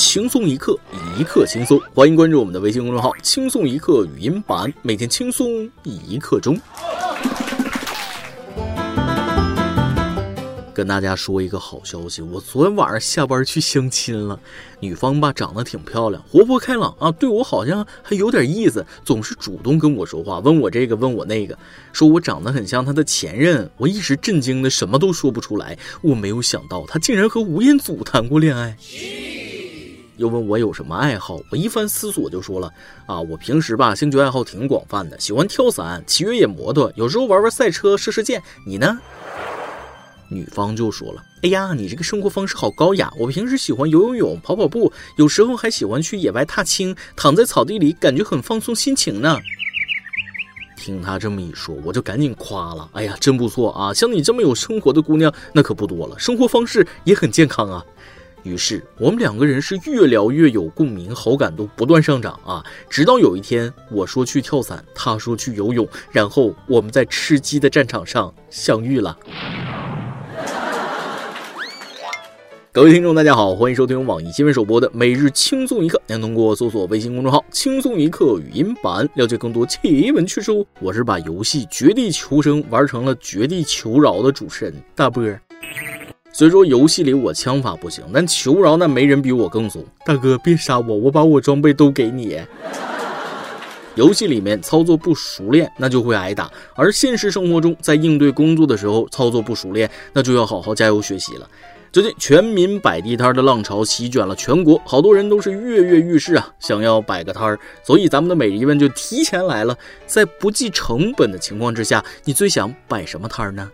轻松一刻，一刻轻松。欢迎关注我们的微信公众号“轻松一刻语音版”，每天轻松一刻钟。跟大家说一个好消息，我昨天晚上下班去相亲了。女方吧长得挺漂亮，活泼开朗啊，对我好像还有点意思，总是主动跟我说话，问我这个问我那个，说我长得很像她的前任。我一时震惊的什么都说不出来。我没有想到她竟然和吴彦祖谈过恋爱。又问我有什么爱好，我一番思索就说了啊，我平时吧兴趣爱好挺广泛的，喜欢跳伞、骑越野摩托，有时候玩玩赛车、射射箭。你呢？女方就说了：“哎呀，你这个生活方式好高雅。我平时喜欢游游泳、跑跑步，有时候还喜欢去野外踏青，躺在草地里，感觉很放松心情呢。”听他这么一说，我就赶紧夸了：“哎呀，真不错啊！像你这么有生活的姑娘，那可不多了，生活方式也很健康啊。”于是我们两个人是越聊越有共鸣，好感度不断上涨啊！直到有一天，我说去跳伞，他说去游泳，然后我们在吃鸡的战场上相遇了。各位听众，大家好，欢迎收听网易新闻首播的每日轻松一刻。您通过搜索微信公众号“轻松一刻”语音版了解更多奇闻趣事。我是把游戏《绝地求生》玩成了《绝地求饶》的主持人大波。虽说游戏里我枪法不行，但求饶那没人比我更怂。大哥，别杀我，我把我装备都给你。游戏里面操作不熟练，那就会挨打；而现实生活中，在应对工作的时候操作不熟练，那就要好好加油学习了。最近全民摆地摊的浪潮席卷了全国，好多人都是跃跃欲试啊，想要摆个摊儿。所以咱们的每日一问就提前来了：在不计成本的情况之下，你最想摆什么摊儿呢？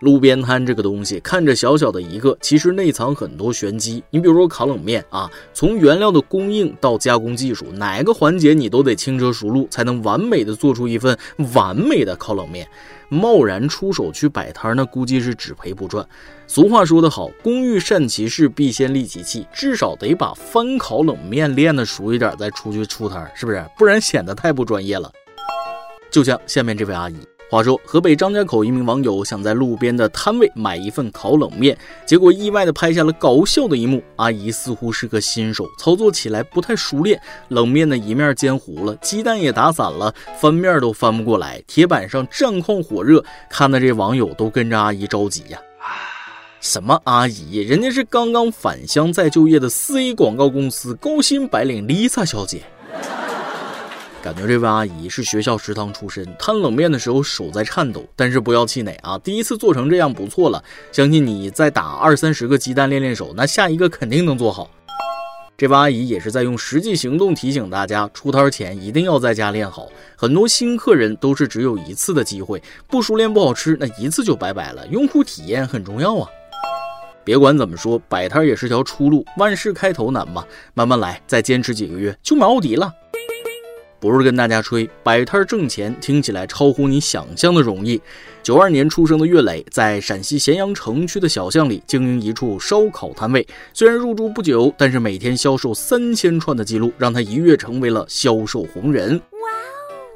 路边摊这个东西看着小小的一个，其实内藏很多玄机。你比如说烤冷面啊，从原料的供应到加工技术，哪个环节你都得轻车熟路，才能完美的做出一份完美的烤冷面。贸然出手去摆摊，那估计是只赔不赚。俗话说得好，工欲善其事，必先利其器，至少得把翻烤冷面练得熟一点，再出去出摊，是不是？不然显得太不专业了。就像下面这位阿姨。话说，河北张家口一名网友想在路边的摊位买一份烤冷面，结果意外的拍下了搞笑的一幕。阿姨似乎是个新手，操作起来不太熟练，冷面的一面煎糊了，鸡蛋也打散了，翻面都翻不过来，铁板上战况火热，看的这网友都跟着阿姨着急呀。什么阿姨？人家是刚刚返乡再就业的四 A 广告公司高薪白领 Lisa 小姐。感觉这位阿姨是学校食堂出身，摊冷面的时候手在颤抖，但是不要气馁啊！第一次做成这样不错了，相信你再打二三十个鸡蛋练练手，那下一个肯定能做好。这位阿姨也是在用实际行动提醒大家，出摊前一定要在家练好。很多新客人都是只有一次的机会，不熟练不好吃，那一次就拜拜了。用户体验很重要啊！别管怎么说，摆摊也是条出路，万事开头难嘛，慢慢来，再坚持几个月就买奥迪了。不是跟大家吹，摆摊挣钱听起来超乎你想象的容易。九二年出生的岳磊，在陕西咸阳城区的小巷里经营一处烧烤摊位。虽然入驻不久，但是每天销售三千串的记录，让他一跃成为了销售红人。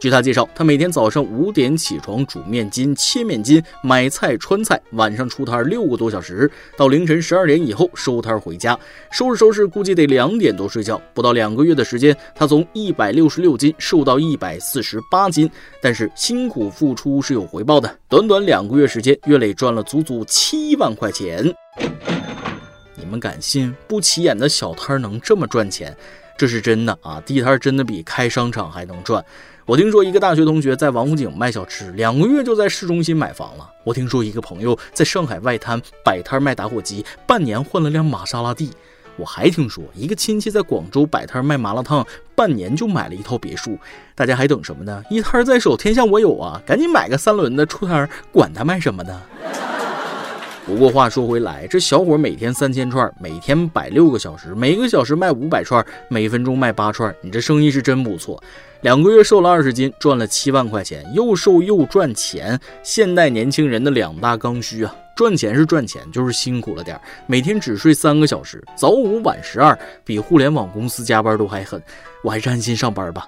据他介绍，他每天早上五点起床煮面筋、切面筋、买菜、川菜，晚上出摊六个多小时，到凌晨十二点以后收摊回家。收拾收拾，估计得两点多睡觉。不到两个月的时间，他从一百六十六斤瘦到一百四十八斤。但是辛苦付出是有回报的，短短两个月时间，岳磊赚了足足七万块钱。你们敢信不起眼的小摊能这么赚钱？这是真的啊！地摊真的比开商场还能赚。我听说一个大学同学在王府井卖小吃，两个月就在市中心买房了。我听说一个朋友在上海外滩摆摊卖打火机，半年换了辆玛莎拉蒂。我还听说一个亲戚在广州摆摊卖麻辣烫，半年就买了一套别墅。大家还等什么呢？一摊在手，天下我有啊！赶紧买个三轮的出摊，管他卖什么呢？不过话说回来，这小伙每天三千串，每天摆六个小时，每个小时卖五百串，每分钟卖八串，你这生意是真不错。两个月瘦了二十斤，赚了七万块钱，又瘦又赚钱，现代年轻人的两大刚需啊！赚钱是赚钱，就是辛苦了点每天只睡三个小时，早五晚十二，比互联网公司加班都还狠，我还是安心上班吧。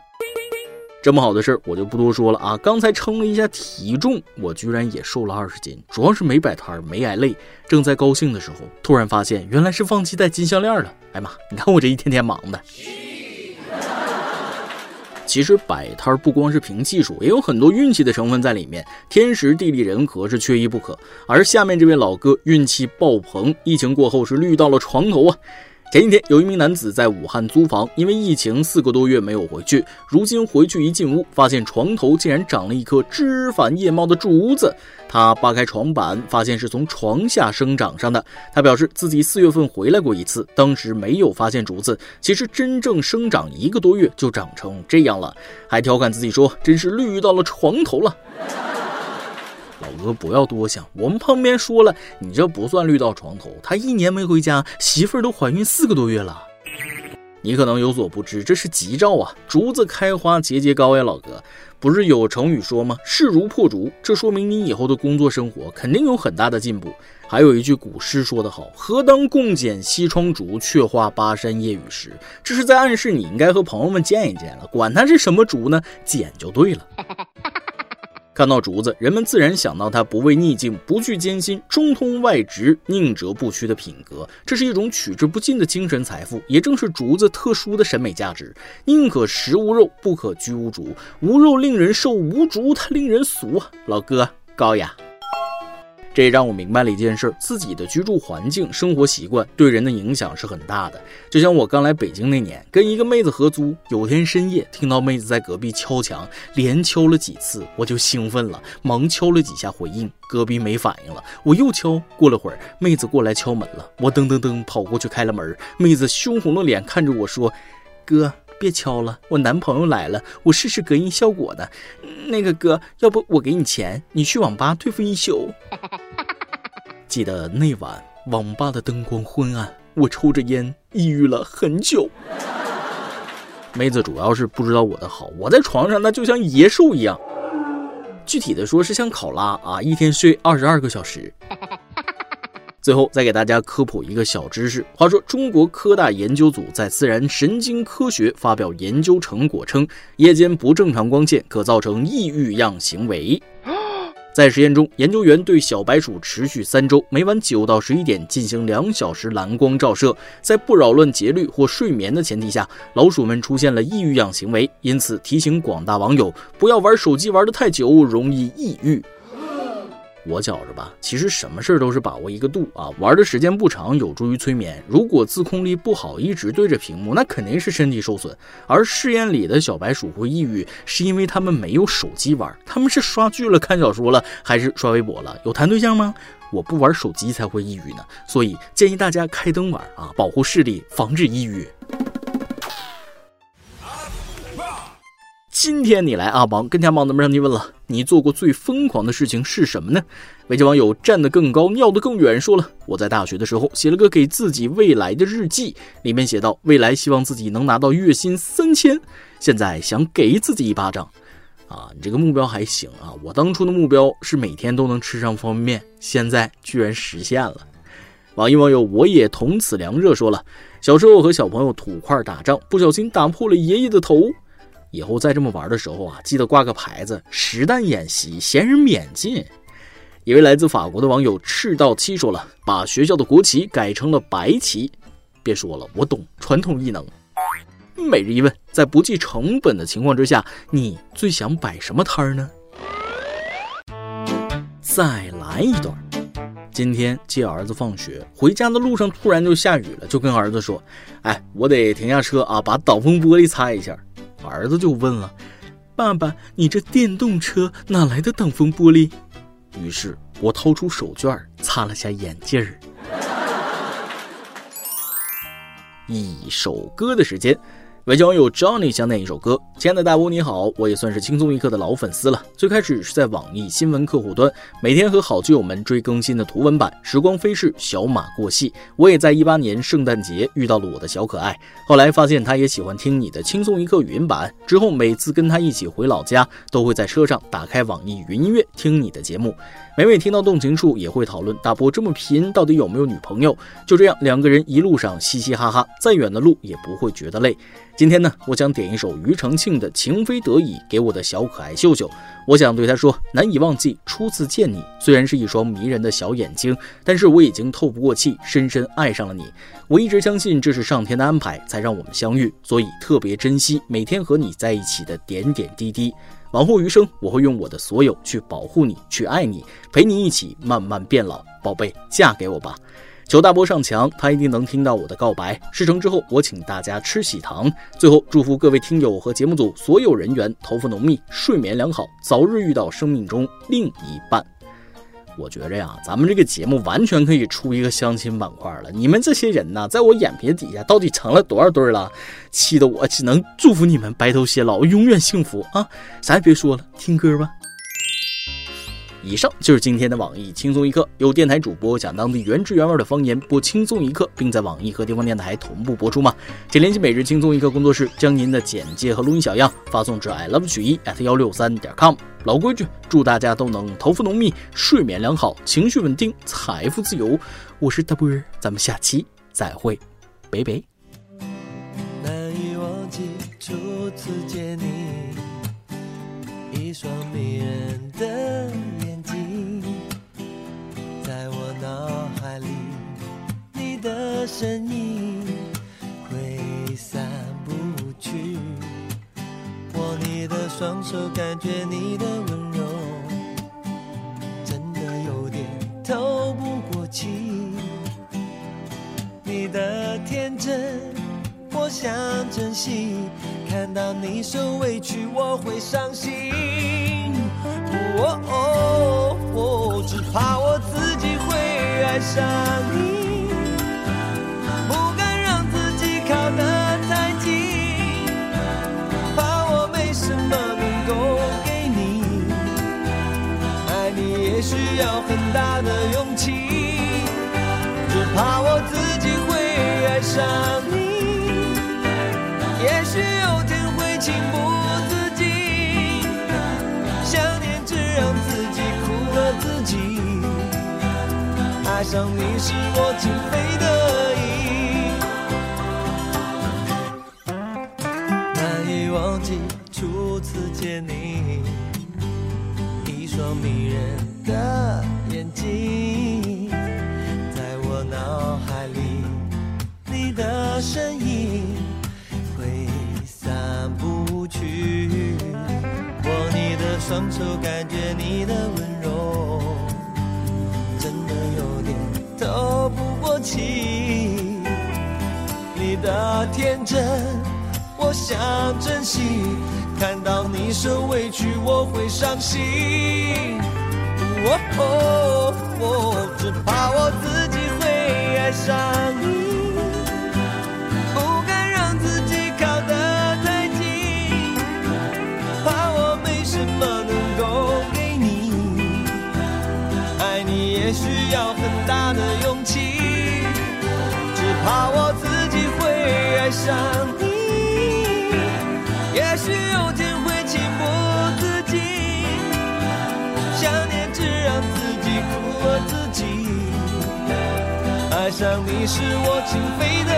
这么好的事儿，我就不多说了啊。刚才称了一下体重，我居然也瘦了二十斤，主要是没摆摊儿，没挨累。正在高兴的时候，突然发现原来是忘记带金项链了。哎妈，你看我这一天天忙的。其实摆摊儿不光是凭技术，也有很多运气的成分在里面，天时地利人和是缺一不可。而下面这位老哥运气爆棚，疫情过后是绿到了床头啊。前几天，有一名男子在武汉租房，因为疫情四个多月没有回去，如今回去一进屋，发现床头竟然长了一棵枝繁叶茂的竹子。他扒开床板，发现是从床下生长上的。他表示自己四月份回来过一次，当时没有发现竹子，其实真正生长一个多月就长成这样了，还调侃自己说：“真是绿到了床头了。”老哥，不要多想。我们旁边说了，你这不算绿到床头。他一年没回家，媳妇儿都怀孕四个多月了。你可能有所不知，这是吉兆啊！竹子开花节节高呀，老哥。不是有成语说吗？势如破竹，这说明你以后的工作生活肯定有很大的进步。还有一句古诗说得好：“何当共剪西窗烛，却话巴山夜雨时。”这是在暗示你应该和朋友们见一见了。管他是什么竹呢，剪就对了。看到竹子，人们自然想到他不畏逆境、不惧艰辛、中通外直、宁折不屈的品格。这是一种取之不尽的精神财富，也正是竹子特殊的审美价值。宁可食无肉，不可居无竹。无肉令人瘦，无竹它令人俗啊！老哥，高雅。这也让我明白了一件事：自己的居住环境、生活习惯对人的影响是很大的。就像我刚来北京那年，跟一个妹子合租，有天深夜听到妹子在隔壁敲墙，连敲了几次，我就兴奋了，忙敲了几下回应，隔壁没反应了，我又敲，过了会儿，妹子过来敲门了，我噔噔噔跑过去开了门，妹子羞红了脸看着我说：“哥。”别敲了，我男朋友来了，我试试隔音效果的。那个哥，要不我给你钱，你去网吧对付一宿。记得那晚网吧的灯光昏暗，我抽着烟抑郁了很久。妹子主要是不知道我的好，我在床上那就像野兽一样，具体的说是像考拉啊，一天睡二十二个小时。最后再给大家科普一个小知识。话说，中国科大研究组在《自然神经科学》发表研究成果称，夜间不正常光线可造成抑郁样行为。在实验中，研究员对小白鼠持续三周，每晚九到十一点进行两小时蓝光照射，在不扰乱节律或睡眠的前提下，老鼠们出现了抑郁样行为。因此，提醒广大网友不要玩手机玩得太久，容易抑郁。我觉着吧，其实什么事儿都是把握一个度啊，玩的时间不长，有助于催眠。如果自控力不好，一直对着屏幕，那肯定是身体受损。而试验里的小白鼠会抑郁，是因为他们没有手机玩，他们是刷剧了、看小说了，还是刷微博了？有谈对象吗？我不玩手机才会抑郁呢，所以建议大家开灯玩啊，保护视力，防止抑郁。今天你来阿王跟家榜子们让你问了，你做过最疯狂的事情是什么呢？微信网友站得更高，尿得更远，说了，我在大学的时候写了个给自己未来的日记，里面写到未来希望自己能拿到月薪三千，现在想给自己一巴掌。啊，你这个目标还行啊，我当初的目标是每天都能吃上方便面，现在居然实现了。网易网友我也同此凉热说了，小时候和小朋友土块打仗，不小心打破了爷爷的头。以后再这么玩的时候啊，记得挂个牌子：实弹演习，闲人免进。一位来自法国的网友赤道七说了，把学校的国旗改成了白旗。别说了，我懂传统艺能。每日一问，在不计成本的情况之下，你最想摆什么摊儿呢？再来一段。今天接儿子放学，回家的路上突然就下雨了，就跟儿子说：“哎，我得停下车啊，把挡风玻璃擦一下。”儿子就问了：“爸爸，你这电动车哪来的挡风玻璃？”于是我掏出手绢擦了下眼镜儿。一首歌的时间。微信网友 Johnny 想点一首歌，亲爱的大波你好，我也算是轻松一刻的老粉丝了。最开始是在网易新闻客户端，每天和好基友们追更新的图文版。时光飞逝，小马过隙，我也在一八年圣诞节遇到了我的小可爱。后来发现他也喜欢听你的轻松一刻语音版，之后每次跟他一起回老家，都会在车上打开网易云音乐听你的节目。每每听到动情处，也会讨论大波这么贫，到底有没有女朋友？就这样，两个人一路上嘻嘻哈哈，再远的路也不会觉得累。今天呢，我想点一首庾澄庆的《情非得已》给我的小可爱秀秀。我想对他说：难以忘记初次见你，虽然是一双迷人的小眼睛，但是我已经透不过气，深深爱上了你。我一直相信这是上天的安排，才让我们相遇，所以特别珍惜每天和你在一起的点点滴滴。往后余生，我会用我的所有去保护你，去爱你，陪你一起慢慢变老。宝贝，嫁给我吧！求大波上墙，他一定能听到我的告白。事成之后，我请大家吃喜糖。最后，祝福各位听友和节目组所有人员头发浓密，睡眠良好，早日遇到生命中另一半。我觉着呀，咱们这个节目完全可以出一个相亲板块了。你们这些人呢，在我眼皮底下到底成了多少对了？气得我只能祝福你们白头偕老，永远幸福啊！啥也别说了，听歌吧。以上就是今天的网易轻松一刻，有电台主播讲当地原汁原味的方言播轻松一刻，并在网易和地方电台同步播出吗？请联系每日轻松一刻工作室，将您的简介和录音小样发送至 i love 曲艺 at 幺六三点 com。老规矩，祝大家都能头发浓密，睡眠良好，情绪稳定，财富自由。我是大波儿，咱们下期再会，拜拜。难以忘记初次见你，一双迷人的想珍惜。看到你受委屈，我会伤心。哦哦哦，只怕我自己会爱上你，不敢让自己靠得太近，怕我没什么能够给你。爱你也需要很大的勇气，只怕我自己会爱上你。也许有天会情不自禁，想念只让自己苦了自己。爱上你是我情非得已，难以忘记初次见你，一双迷人的眼睛，在我脑海里，你的身影。双手，感觉你的温柔，真的有点透不过气。你的天真，我想珍惜。看到你受委屈，我会伤心。哦哦哦，只怕我自己爱上你是我情非得